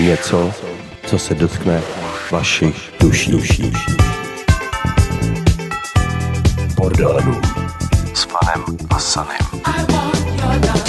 Něco, co se dotkne vašich duší. duší. Bordelů. S panem Asanem.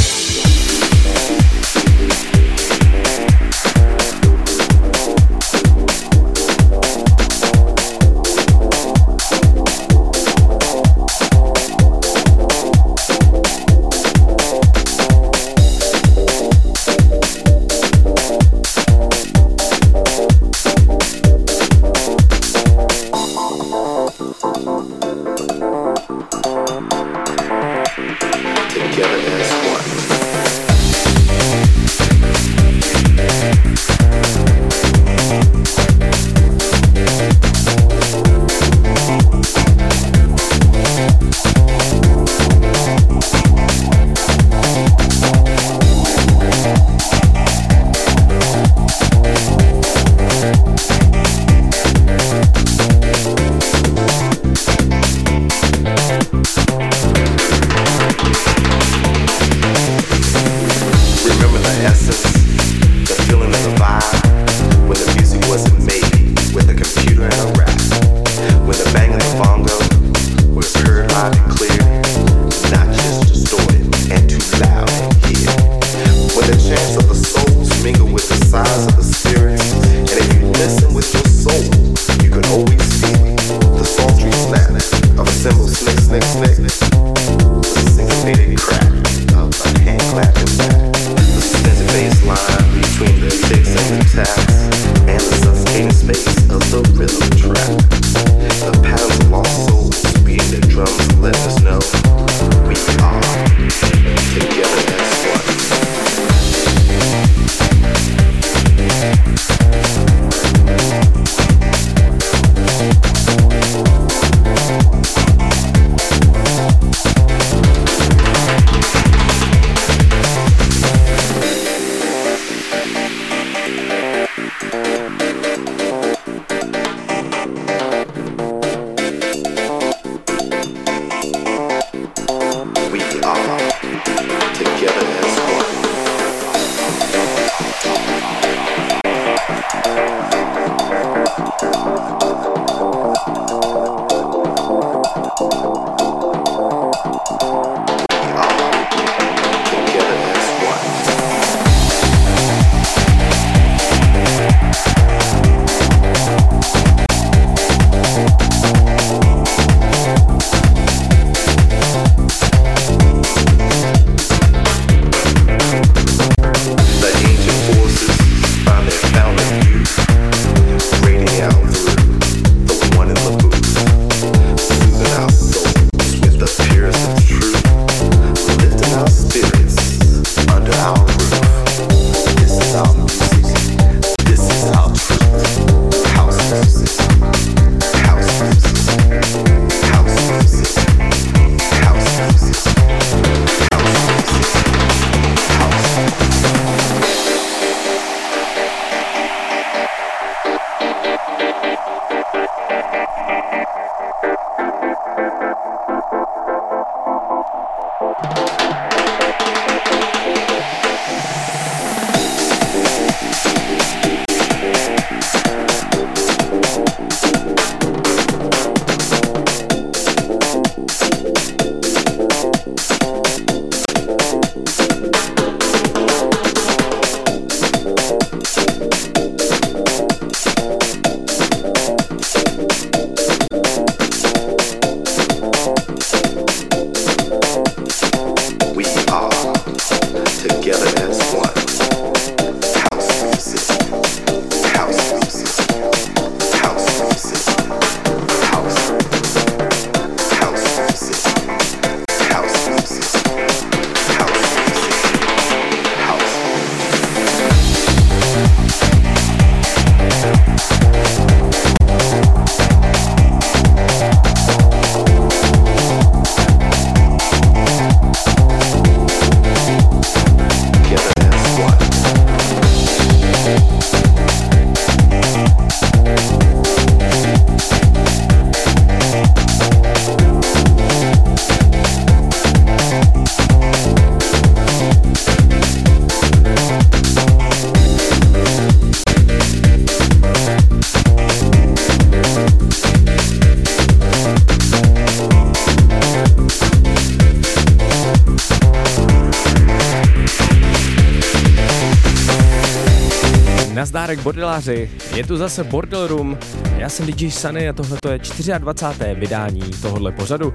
Nazdárek bordeláři, je tu zase Bordel Room, já jsem DJ Sunny a tohle je 24. vydání tohohle pořadu.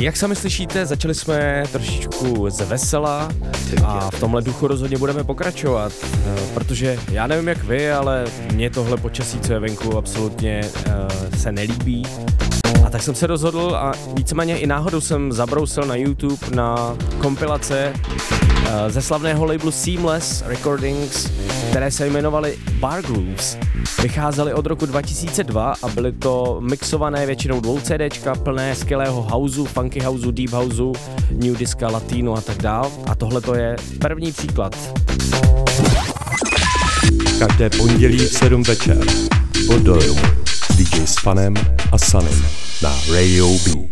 Jak sami slyšíte, začali jsme trošičku ze vesela a v tomhle duchu rozhodně budeme pokračovat, protože já nevím jak vy, ale mě tohle počasí, co je venku, absolutně uh, se nelíbí. A tak jsem se rozhodl a víceméně i náhodou jsem zabrousil na YouTube na kompilace ze slavného labelu Seamless Recordings, které se jmenovaly Bar Grooves. Vycházely od roku 2002 a byly to mixované většinou dvou CDčka, plné skvělého houseu, funky houseu, deep houseu, new disca, latino a tak dál. A tohle to je první příklad. Každé pondělí v 7 večer. Bodoju. DJ s Fanem a Sunem na Radio B.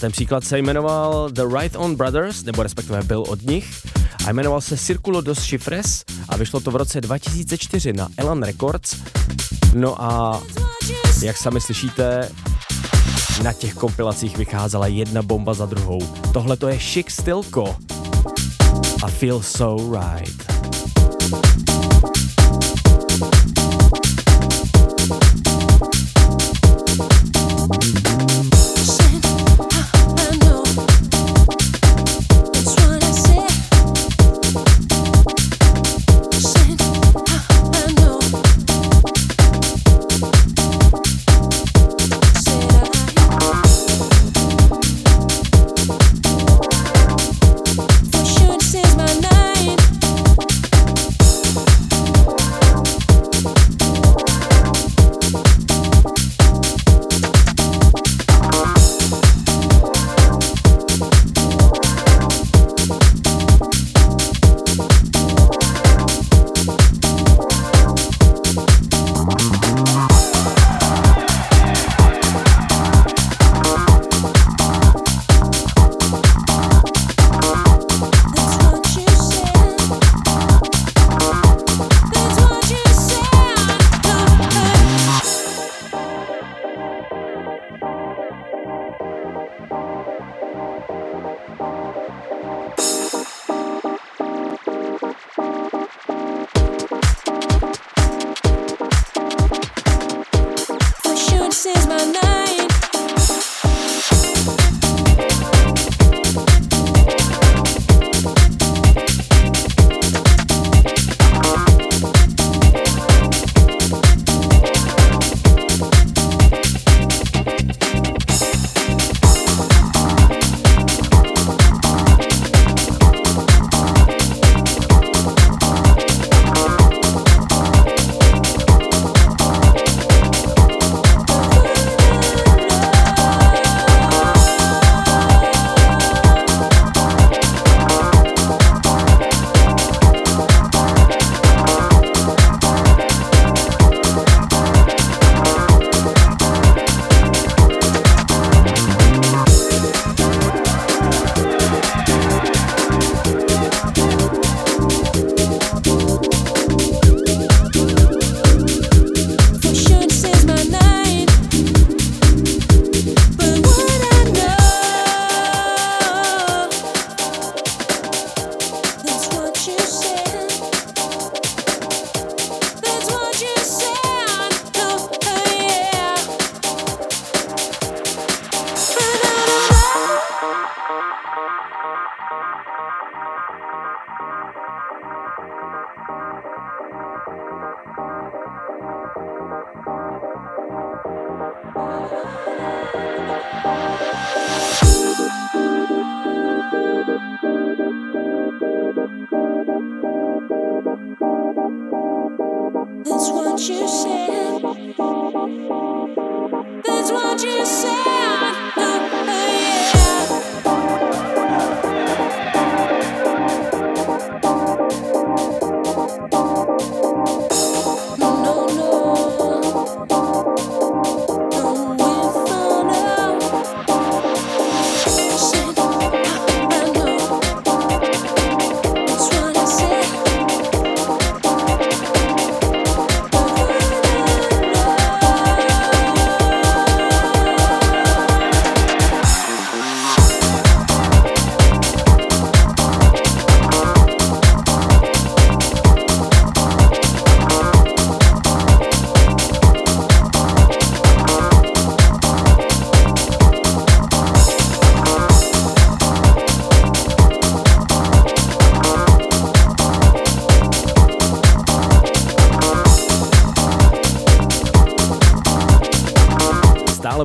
Ten příklad se jmenoval The Right On Brothers, nebo respektive byl od nich, a jmenoval se Circulo dos Chifres a vyšlo to v roce 2004 na Elan Records. No a jak sami slyšíte, na těch kompilacích vycházela jedna bomba za druhou. Tohle to je Chic Stilko a Feel So Right.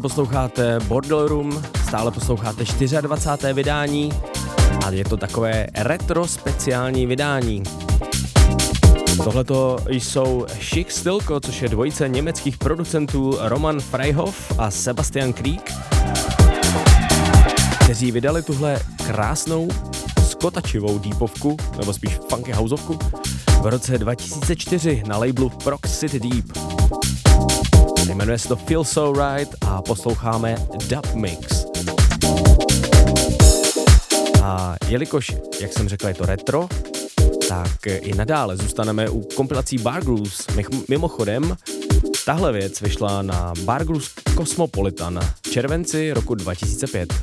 Posloucháte Bordel Room, stále posloucháte 24. vydání a je to takové retro speciální vydání. Tohle jsou Schick Stilko, což je dvojice německých producentů Roman Freihoff a Sebastian Krieg, kteří vydali tuhle krásnou skotačivou deepovku, nebo spíš funky houseovku, v roce 2004 na labelu Prox City Deep. Jmenuje se to Feel So Right a posloucháme Dub Mix. A jelikož, jak jsem řekl, je to retro, tak i nadále zůstaneme u kompilací Bar Grooves. Mimochodem, tahle věc vyšla na Bar Grooves Cosmopolitan v červenci roku 2005.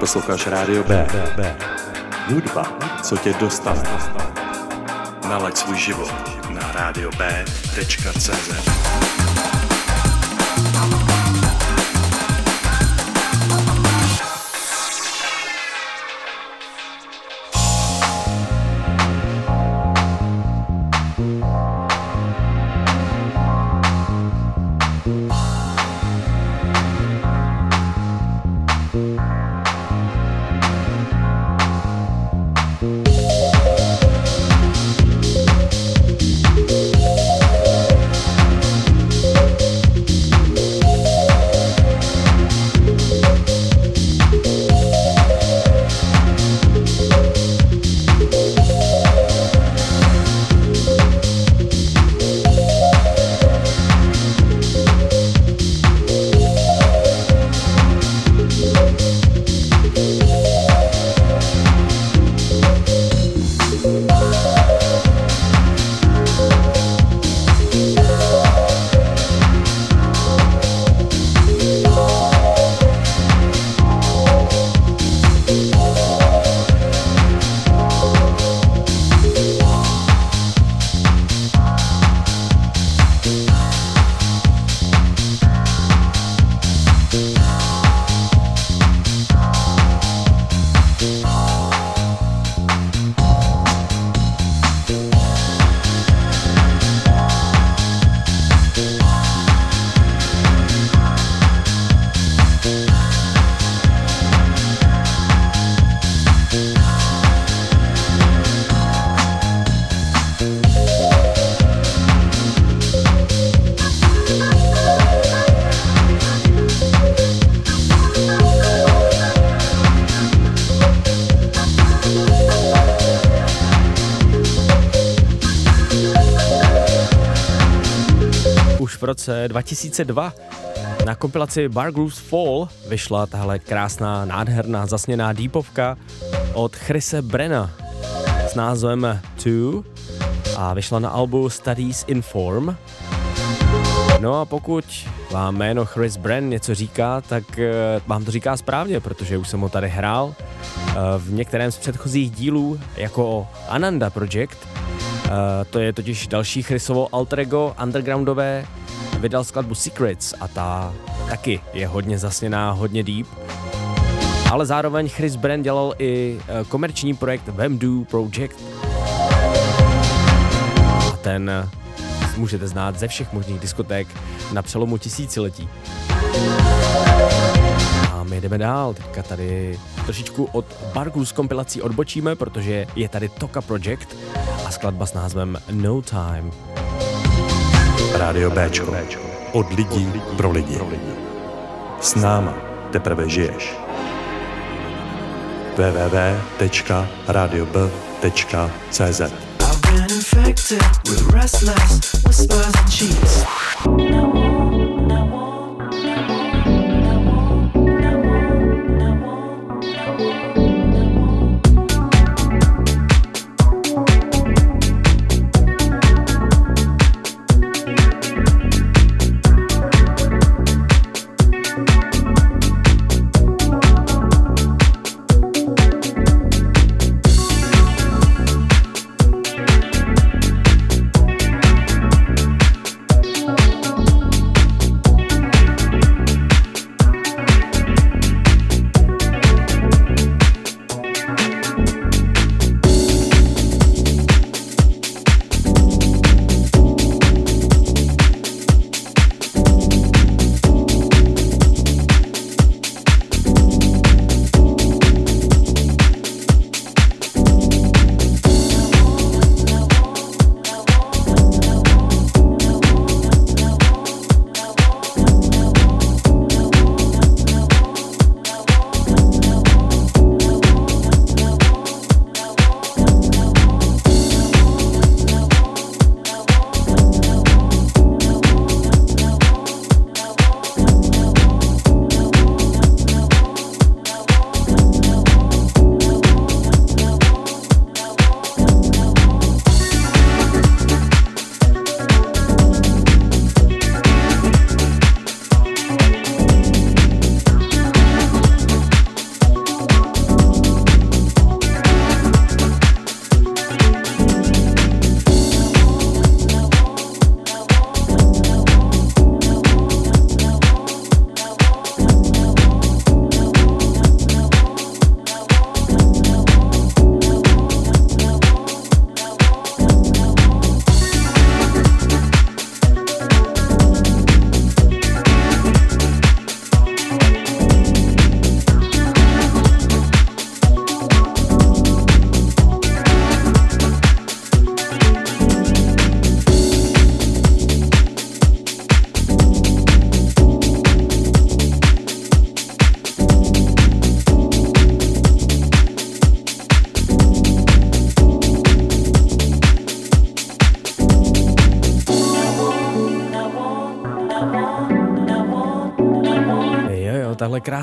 Posloucháš Rádio B. B. Hudba, co tě dostane. Nalaď svůj život na radiob.cz. roce 2002 na kompilaci Bar Grooves Fall vyšla tahle krásná, nádherná, zasněná deepovka od Chrise Brenna s názvem Two a vyšla na albu Studies in Form. No a pokud vám jméno Chris Brenn něco říká, tak eh, vám to říká správně, protože už jsem ho tady hrál eh, v některém z předchozích dílů jako Ananda Project. Eh, to je totiž další Chrisovo alter ego undergroundové vydal skladbu Secrets a ta taky je hodně zasněná, hodně deep. Ale zároveň Chris Brand dělal i eh, komerční projekt Vemdu Project. A ten eh, můžete znát ze všech možných diskoték na přelomu tisíciletí. A my jdeme dál, teďka tady trošičku od Bargu z kompilací odbočíme, protože je tady Toka Project a skladba s názvem No Time. Rádio Bčko. Od lidí pro lidi. S náma teprve žiješ. www.radiob.cz I've been infected with restless whispers and cheats. tahle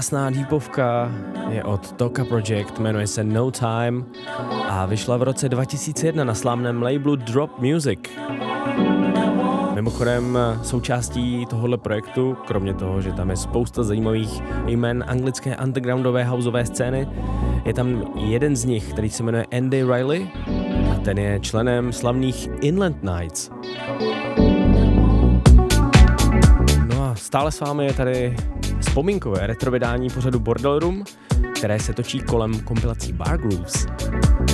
krásná deepovka je od Toka Project, jmenuje se No Time a vyšla v roce 2001 na slavném labelu Drop Music. Mimochodem součástí tohohle projektu, kromě toho, že tam je spousta zajímavých jmen anglické undergroundové houseové scény, je tam jeden z nich, který se jmenuje Andy Riley a ten je členem slavných Inland Nights. No a stále s vámi je tady vzpomínkové retrovydání pořadu Bordel Room, které se točí kolem kompilací Bar Grooves.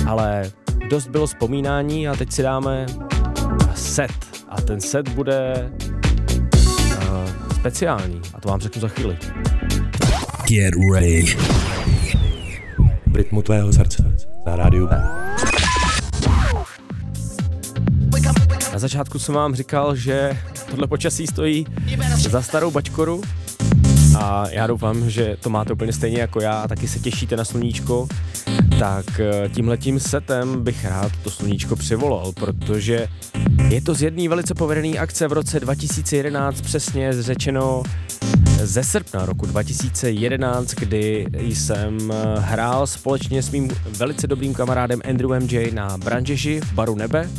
Ale dost bylo vzpomínání a teď si dáme set. A ten set bude uh, speciální a to vám řeknu za chvíli. Get ready. V rytmu tvého srdce na rádiu Na začátku jsem vám říkal, že tohle počasí stojí za starou bačkoru a já doufám, že to máte úplně stejně jako já a taky se těšíte na sluníčko, tak eh, tímhletím setem bych rád to sluníčko přivolal, protože je to z jedné velice povedené akce v roce 2011, přesně řečeno ze srpna roku 2011, kdy jsem eh, hrál společně s mým velice dobrým kamarádem Andrew MJ na Branžeži v baru Nebe.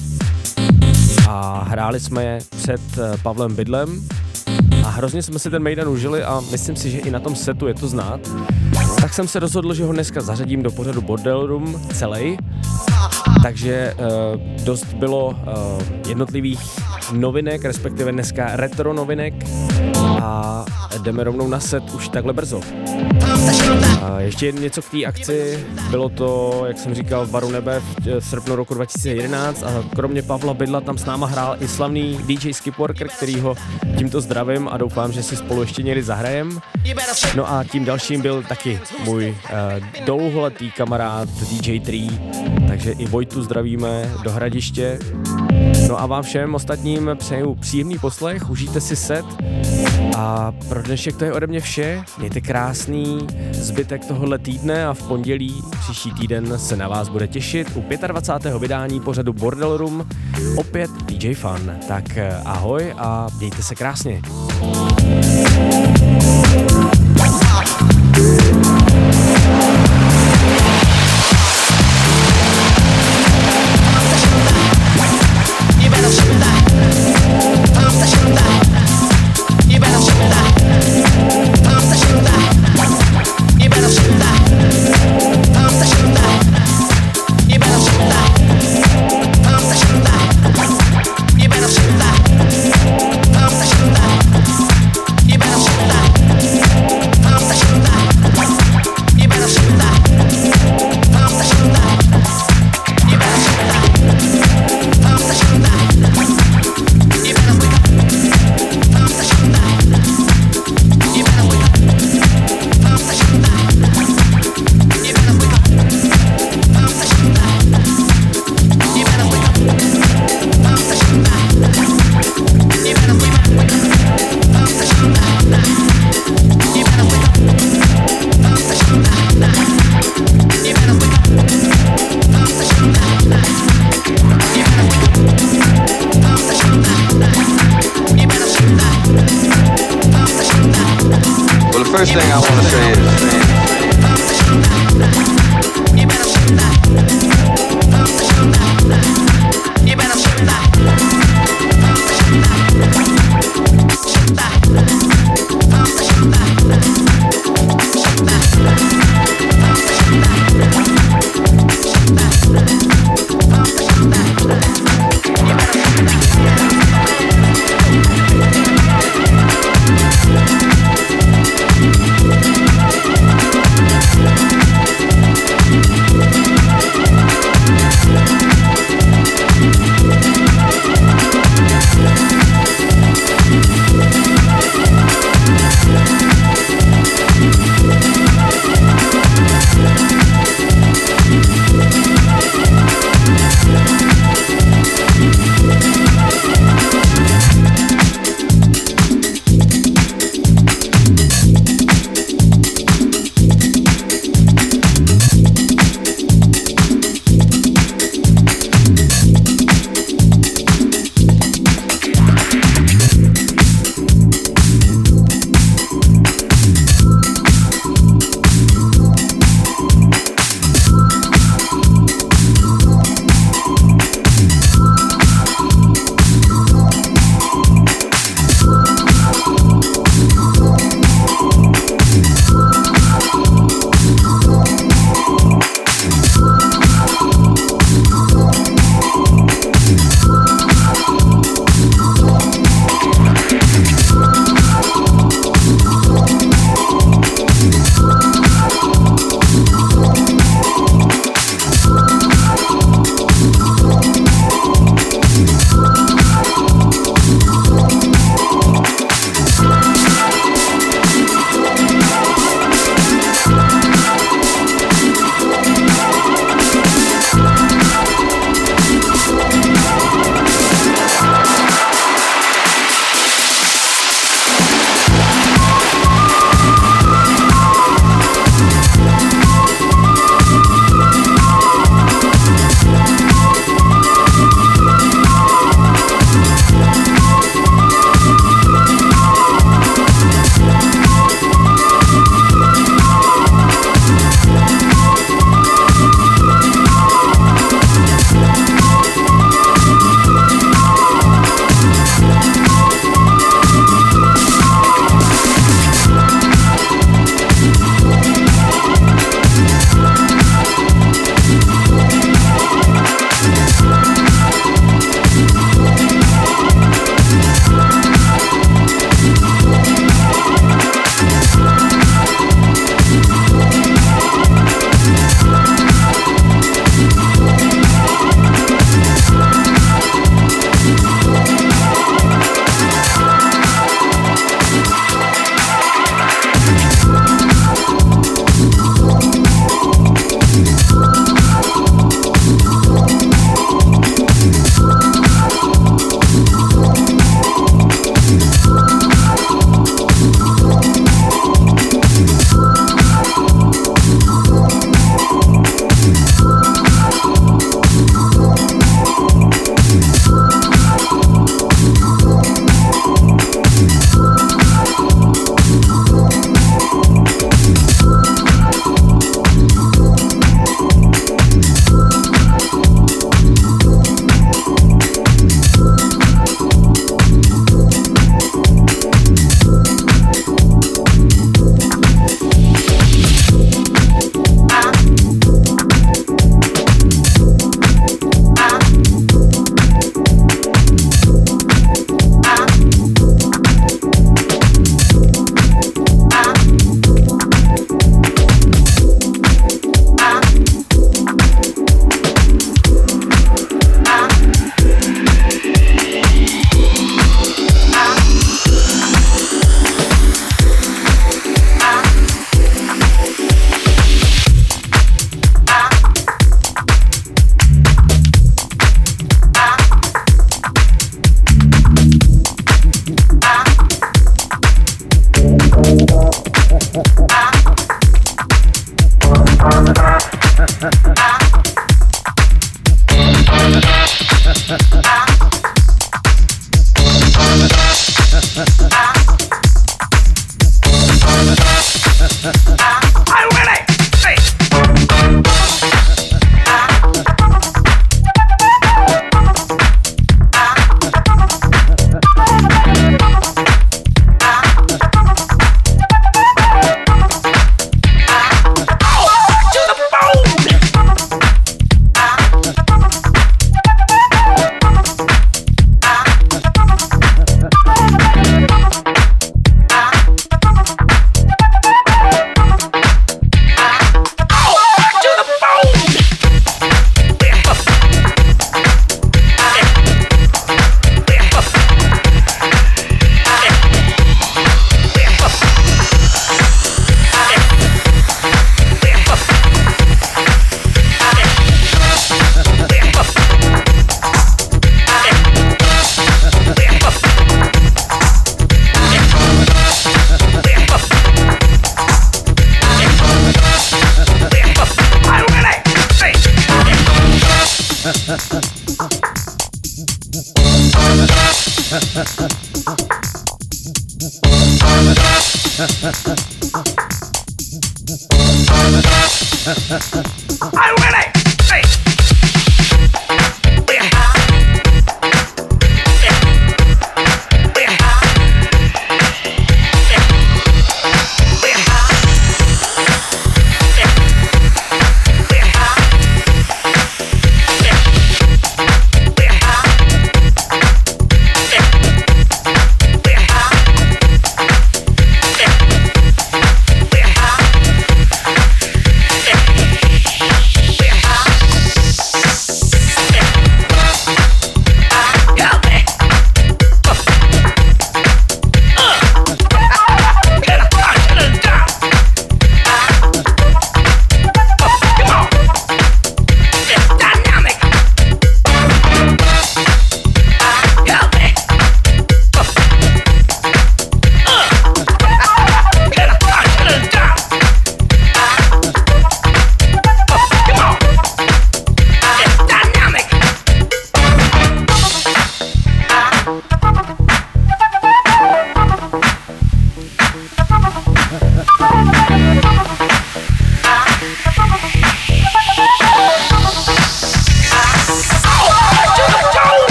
A hráli jsme před eh, Pavlem Bydlem a hrozně jsme si ten Mejdan užili a myslím si, že i na tom setu je to znát. Tak jsem se rozhodl, že ho dneska zařadím do pořadu Bordel Room celý. Takže uh, dost bylo uh, jednotlivých novinek, respektive dneska retro novinek a jdeme rovnou na set už takhle brzo. A ještě něco k té akci, bylo to, jak jsem říkal, v Baru Nebe v srpnu roku 2011 a kromě Pavla Bydla tam s náma hrál i slavný DJ Skipworker, který ho tímto zdravím a doufám, že si spolu ještě někdy zahrajem. No a tím dalším byl taky můj uh, dlouholetý kamarád DJ 3, takže i Vojtu zdravíme do hradiště. No a vám všem ostatním přeju příjemný poslech, užijte si set a pro dnešek to je ode mě vše. Mějte krásný zbytek tohohle týdne a v pondělí příští týden se na vás bude těšit u 25. vydání pořadu Bordel Room opět DJ Fun. Tak eh, ahoj a mějte se krásně.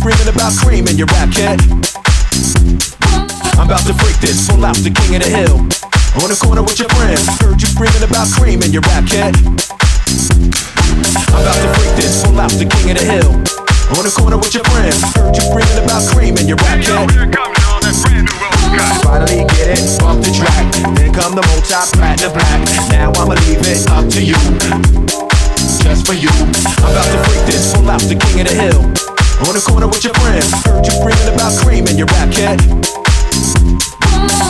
Screaming about cream in your rap cat. I'm about to freak this, pull out the king of the hill. On the corner with your friends, heard you screaming about cream in your rap cat. I'm about to freak this, pull out the king of the hill. On the corner with your friends, heard you screaming about cream in your rap cat. Finally get it off the track. Then come the multi platinum black. Now I'ma leave it up to you. Just for you. I'm about to freak this, pull out the king of the hill. On the corner with your friends. Heard you screaming about cream in your rap cat.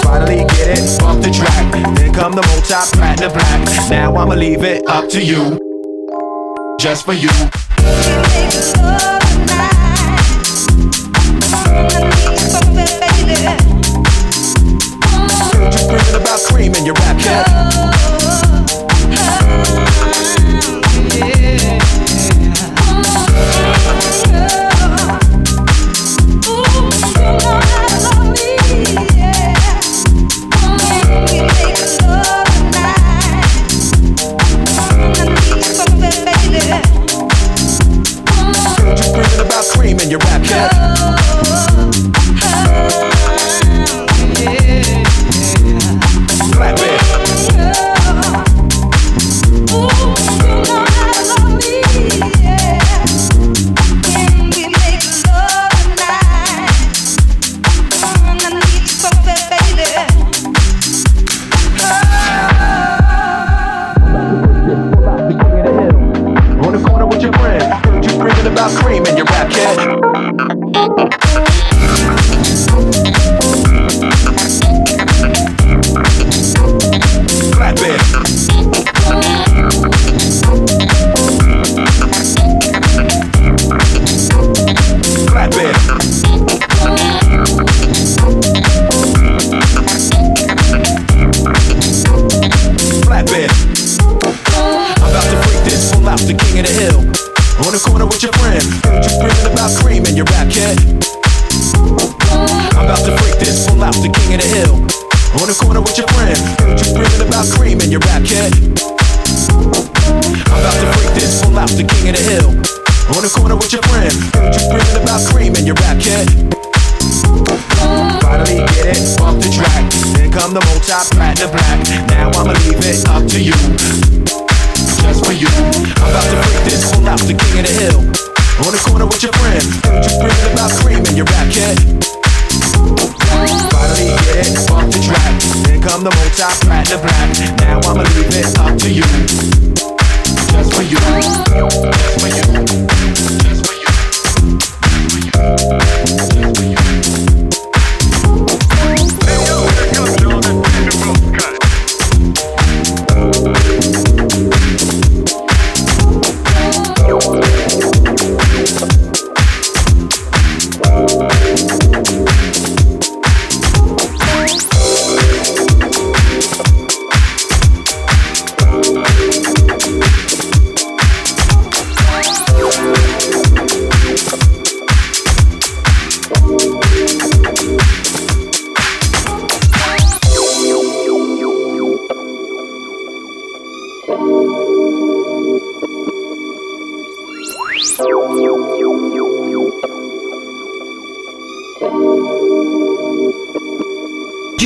Finally get it off the track. Then come the multi platinum black. Now I'ma leave it up to you. Just for you. Heard you about cream in your rap cat.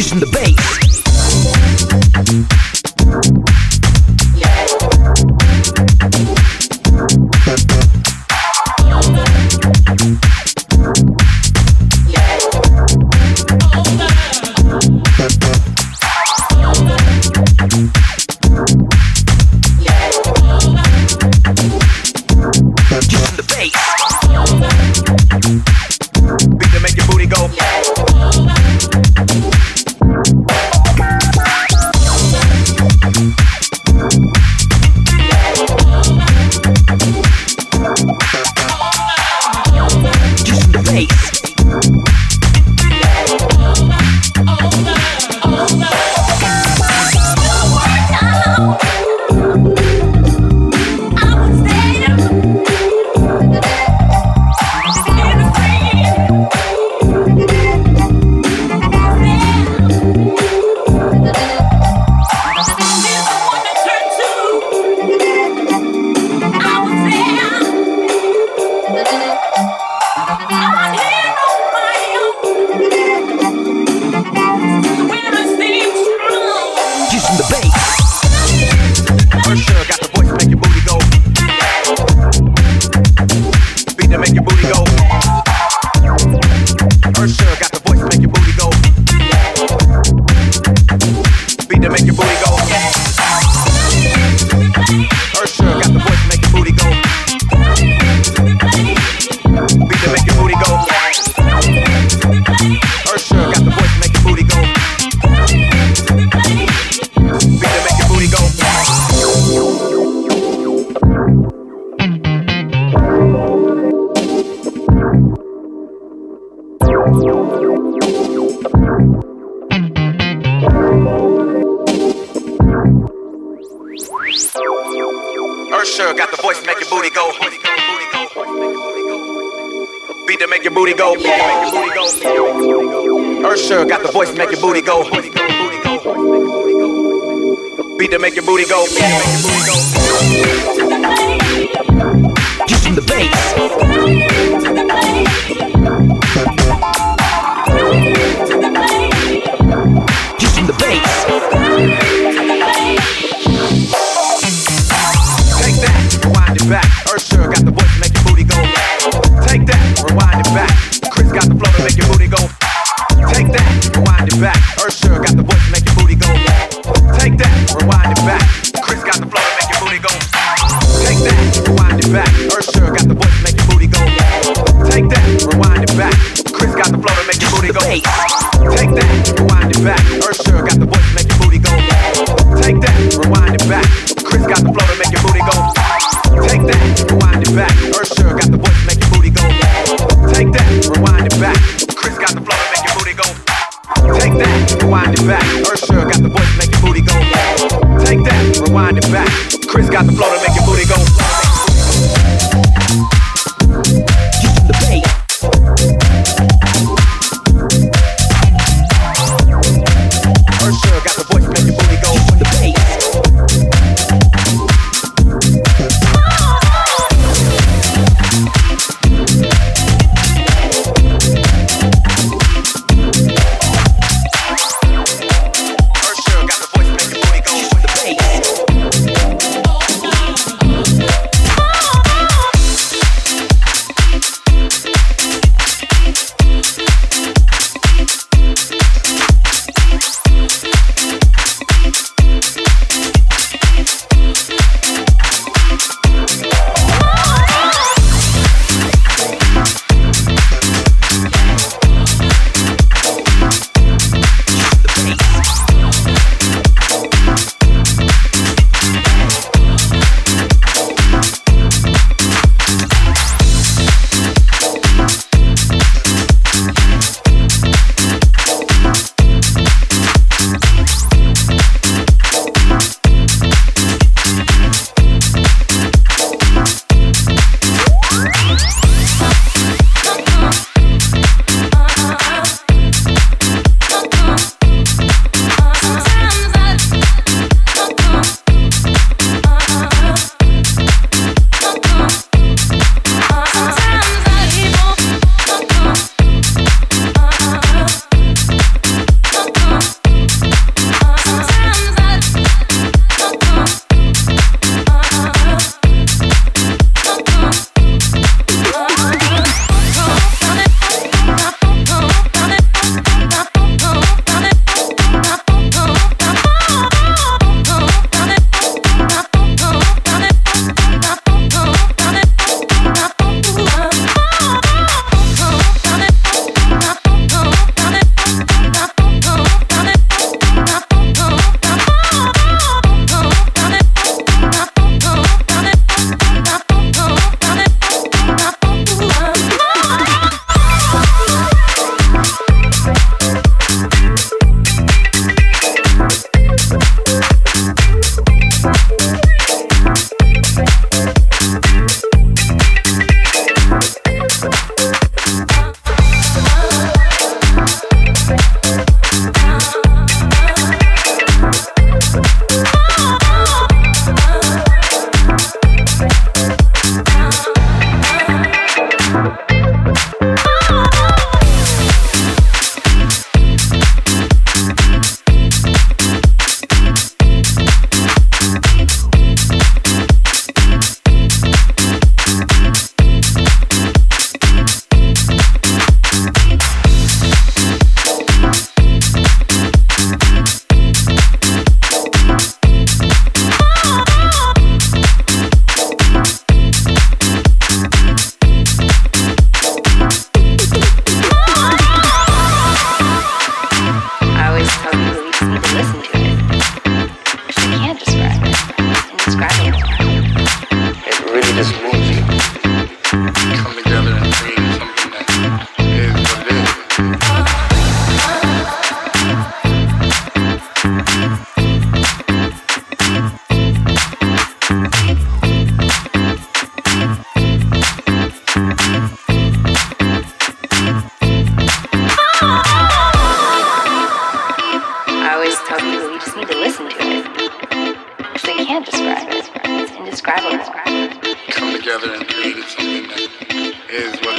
Using the bass.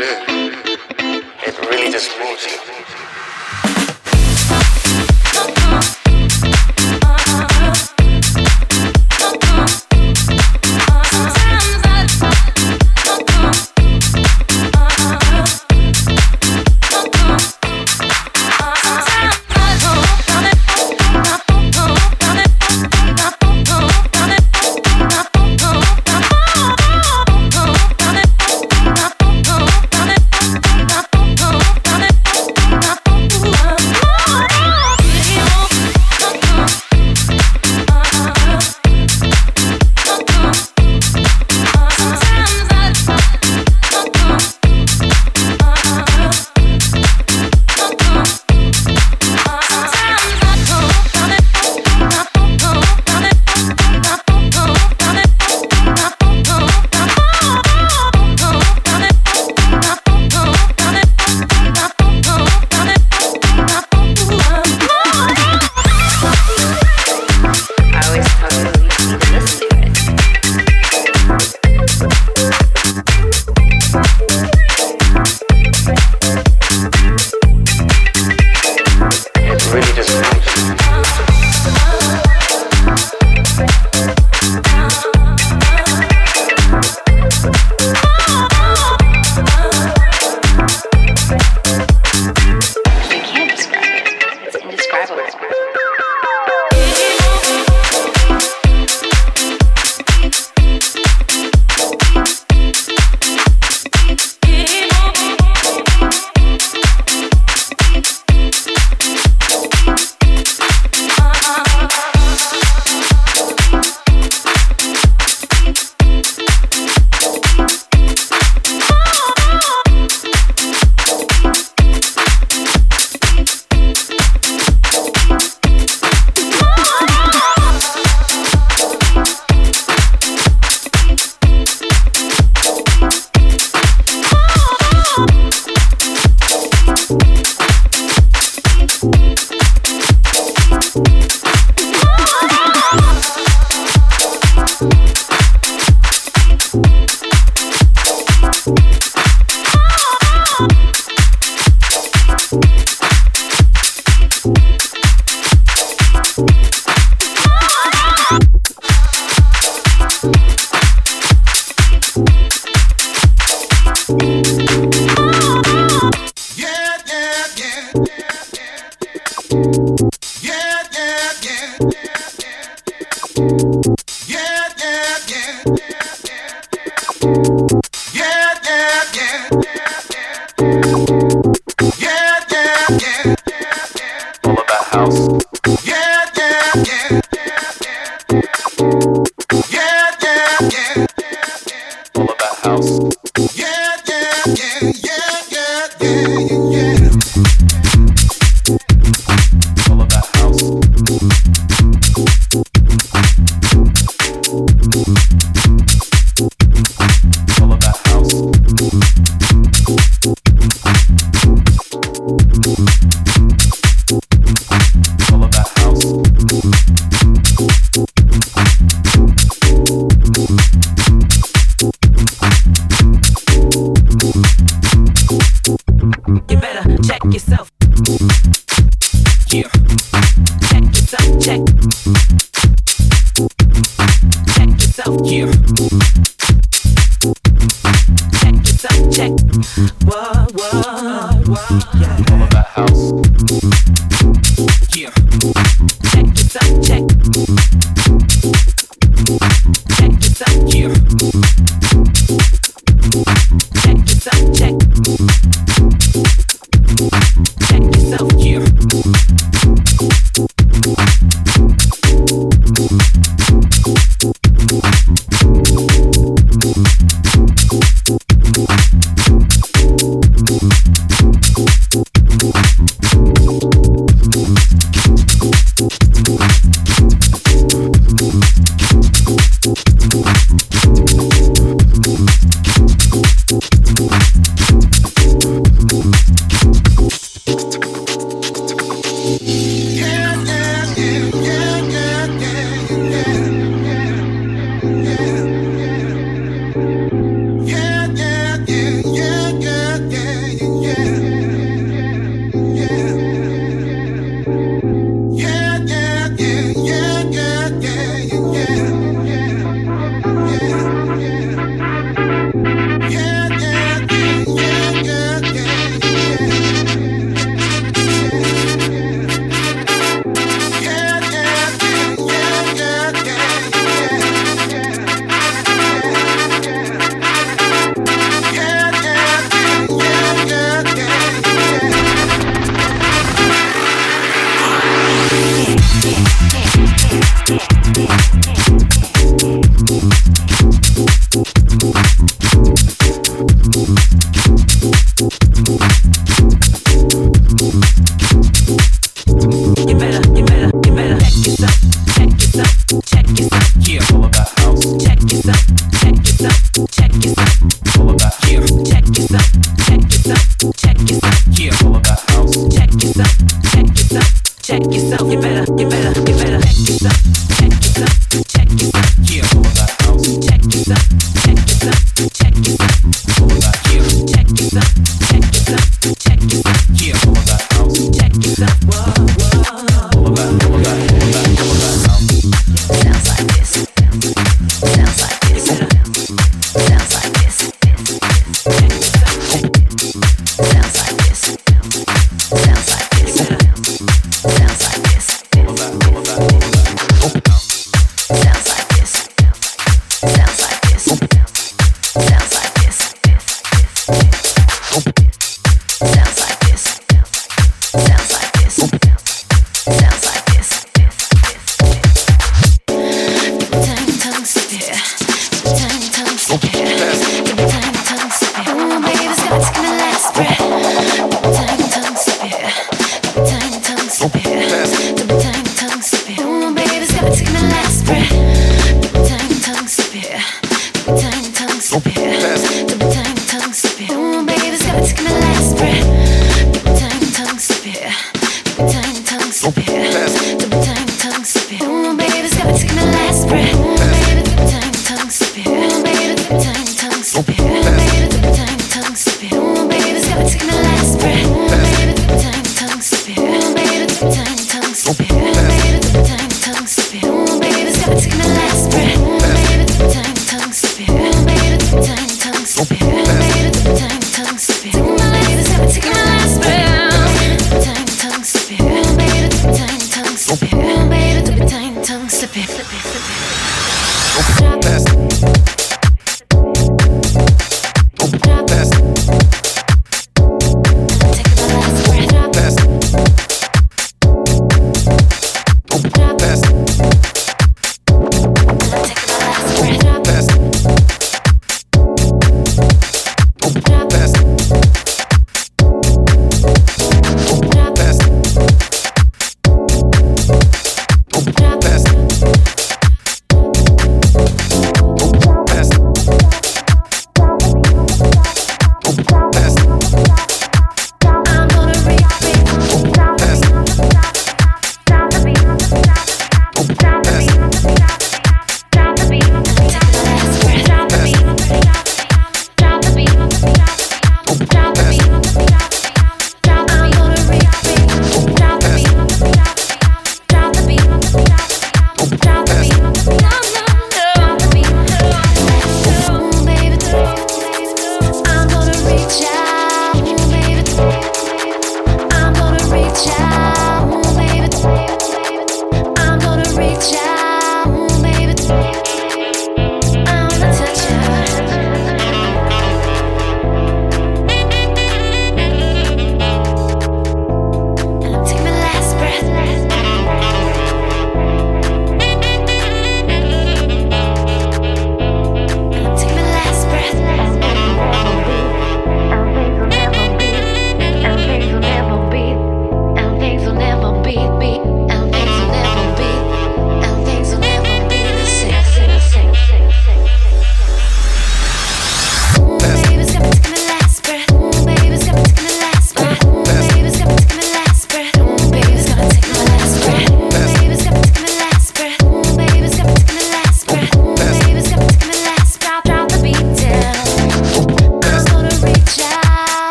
do, it really just moves you.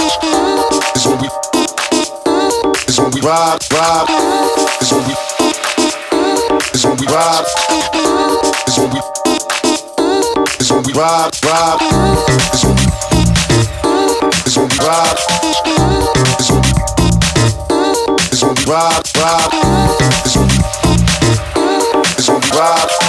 Is when we is when we ride, ride. Is when we is when we ride. Is when we is when we ride, ride. Is when we is when we ride. Is when we is when we ride, ride. Is when we is when we ride.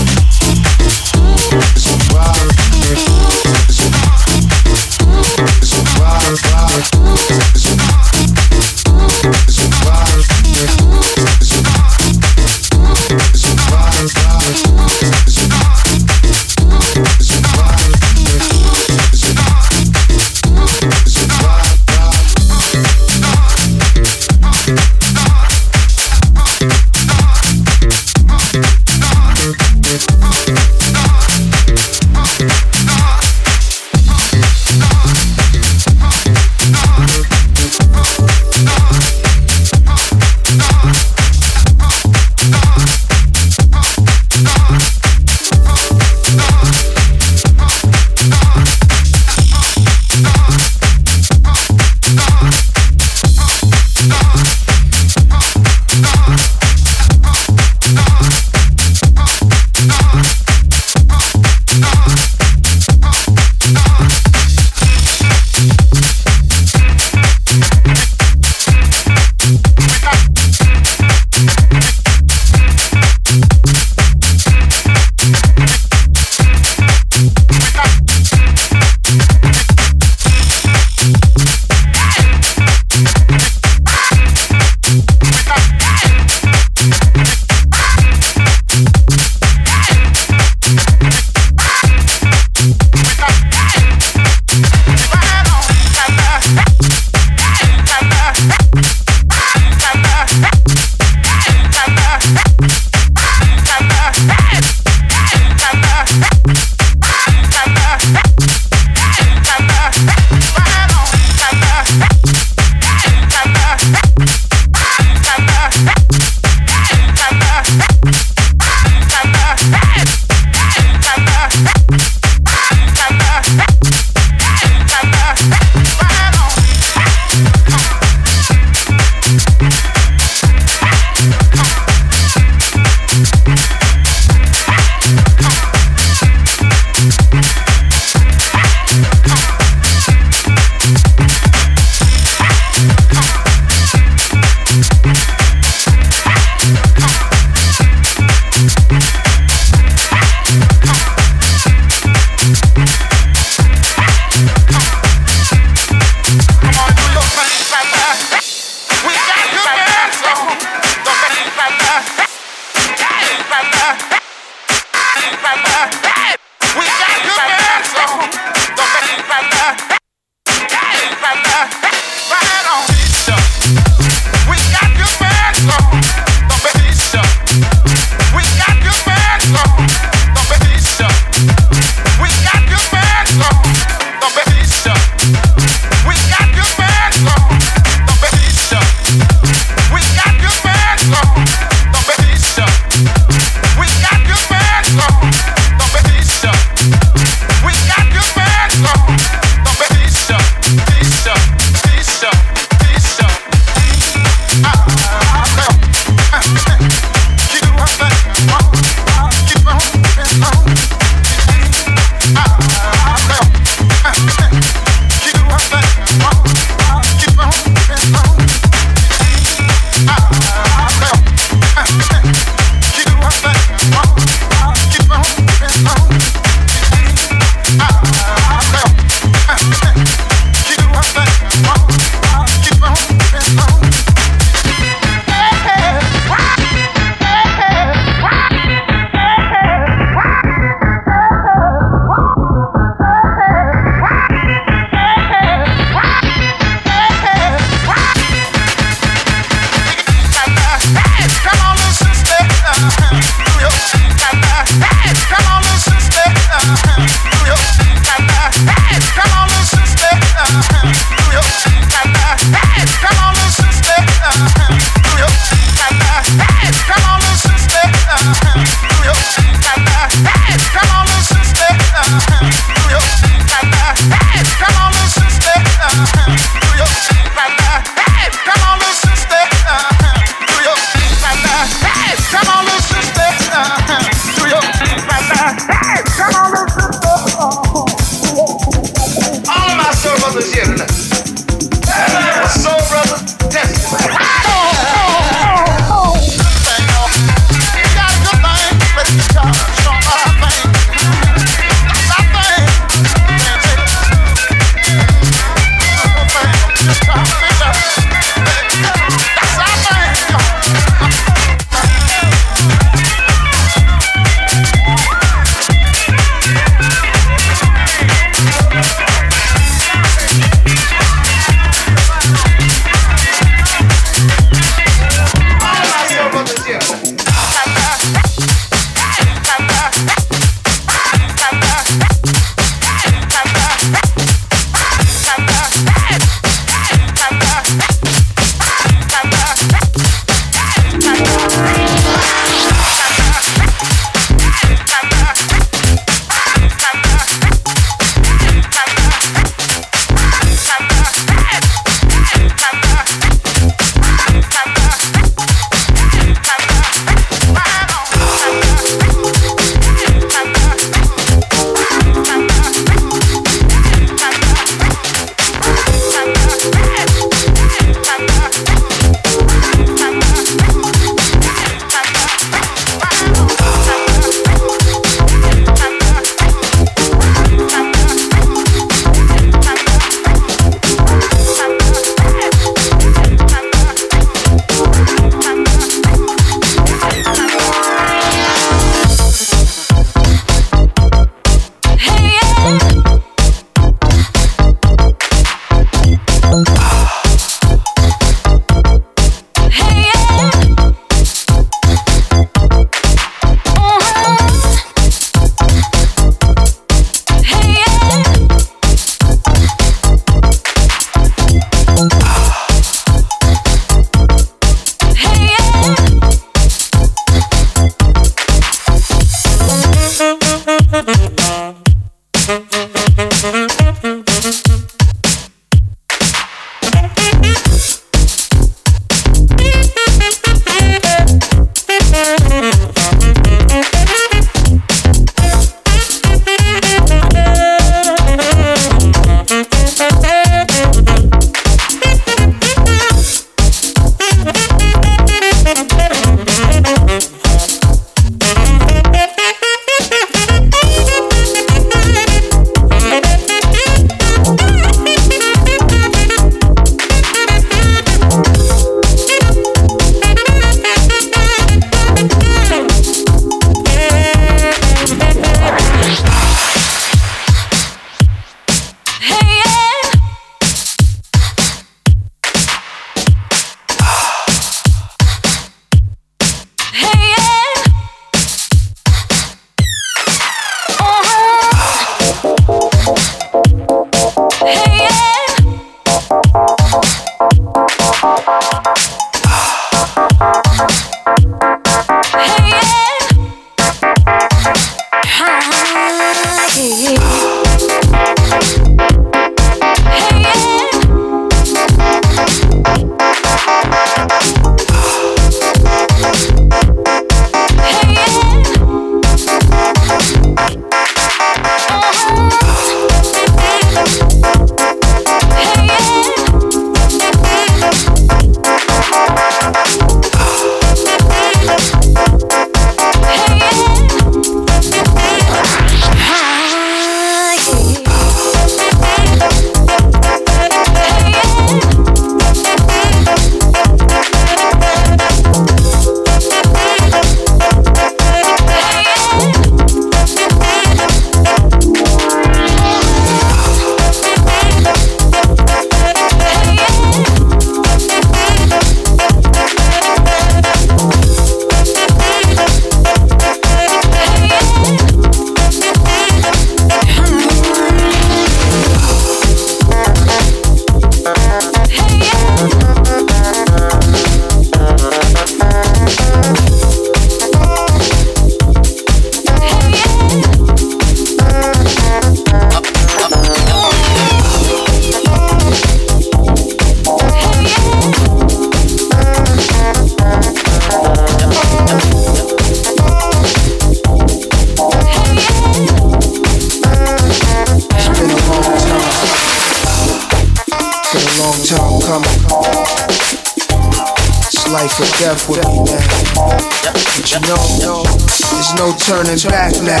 no turning back now.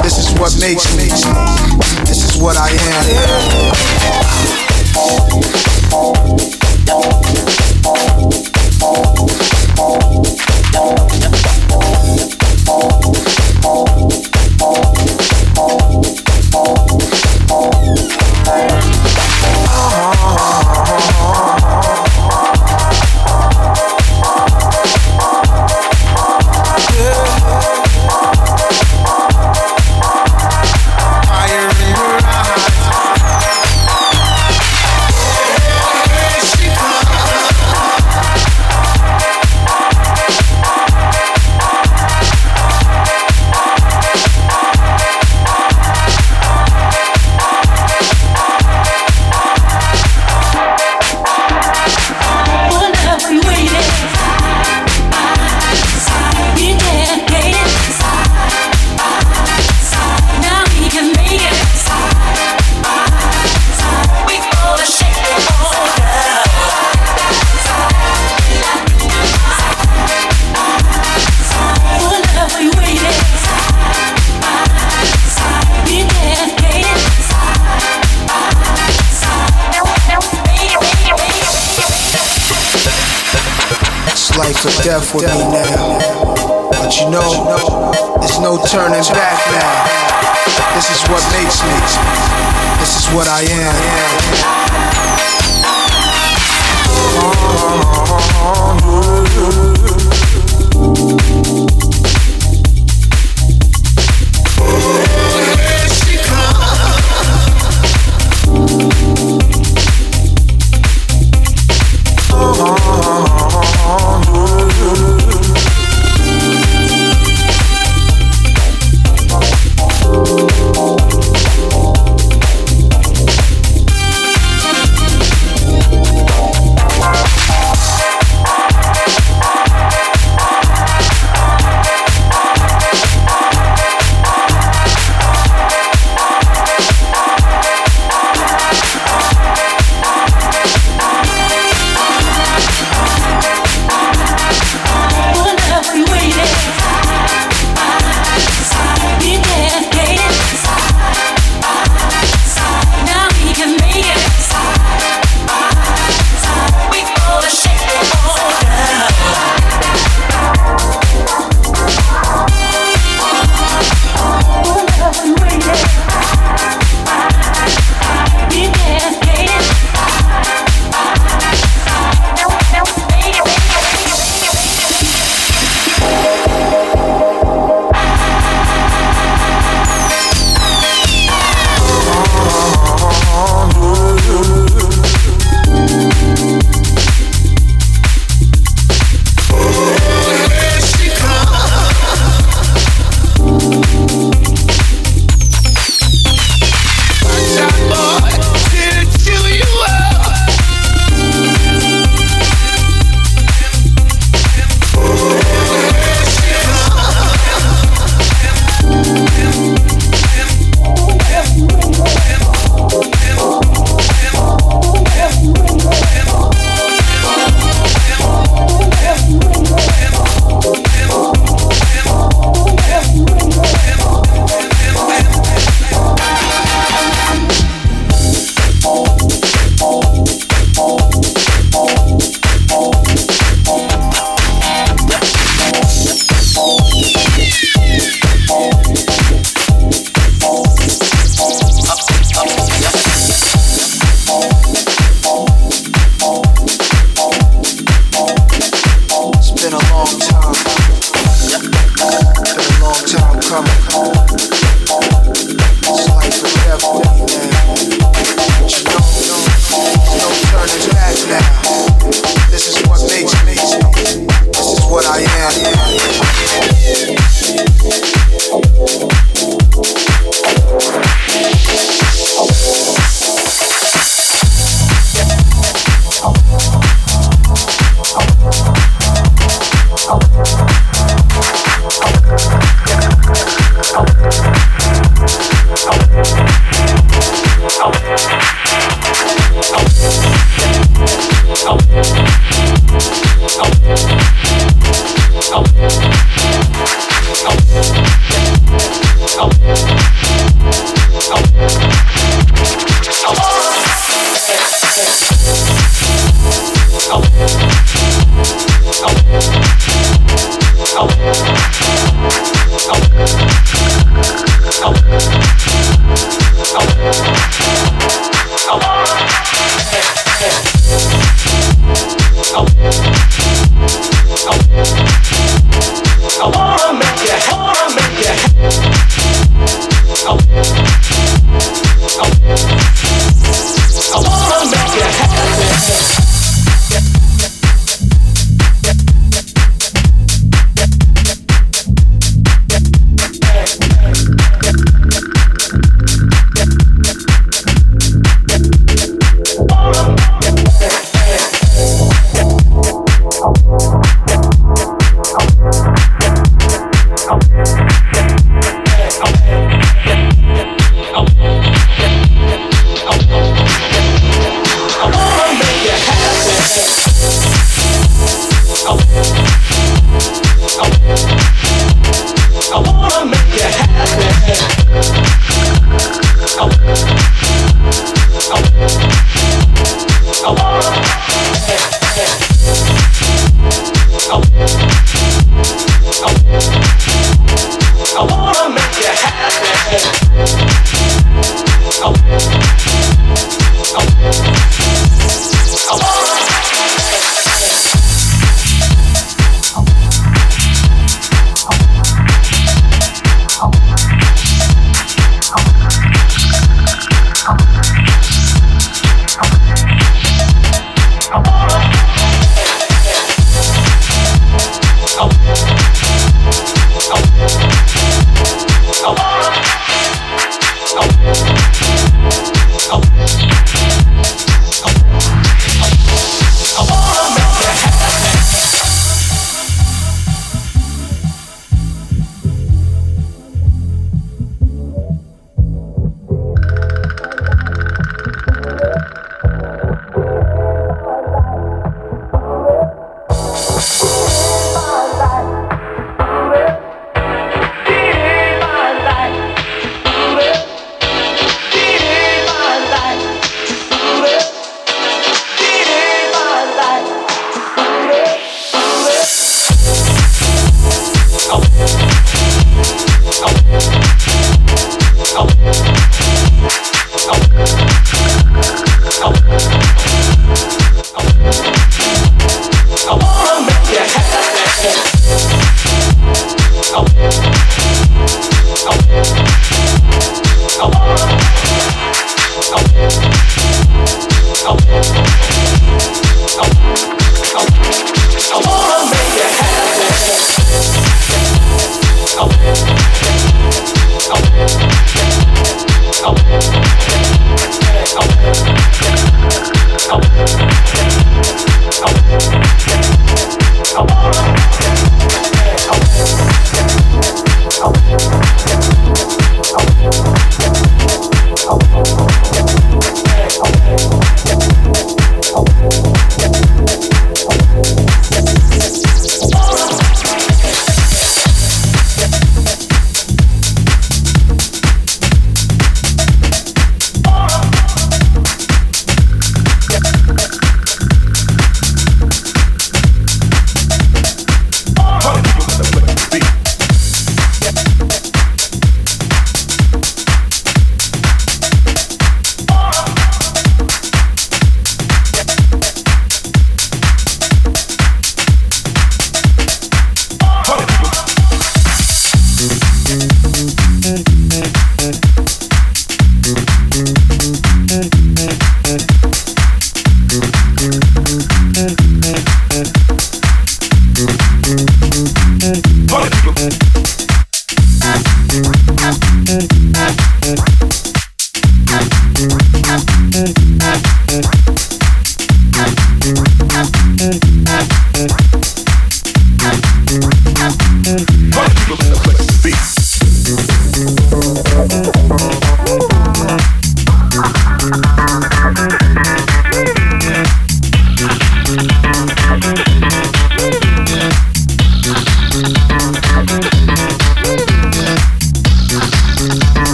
This is what makes me. This is what I am.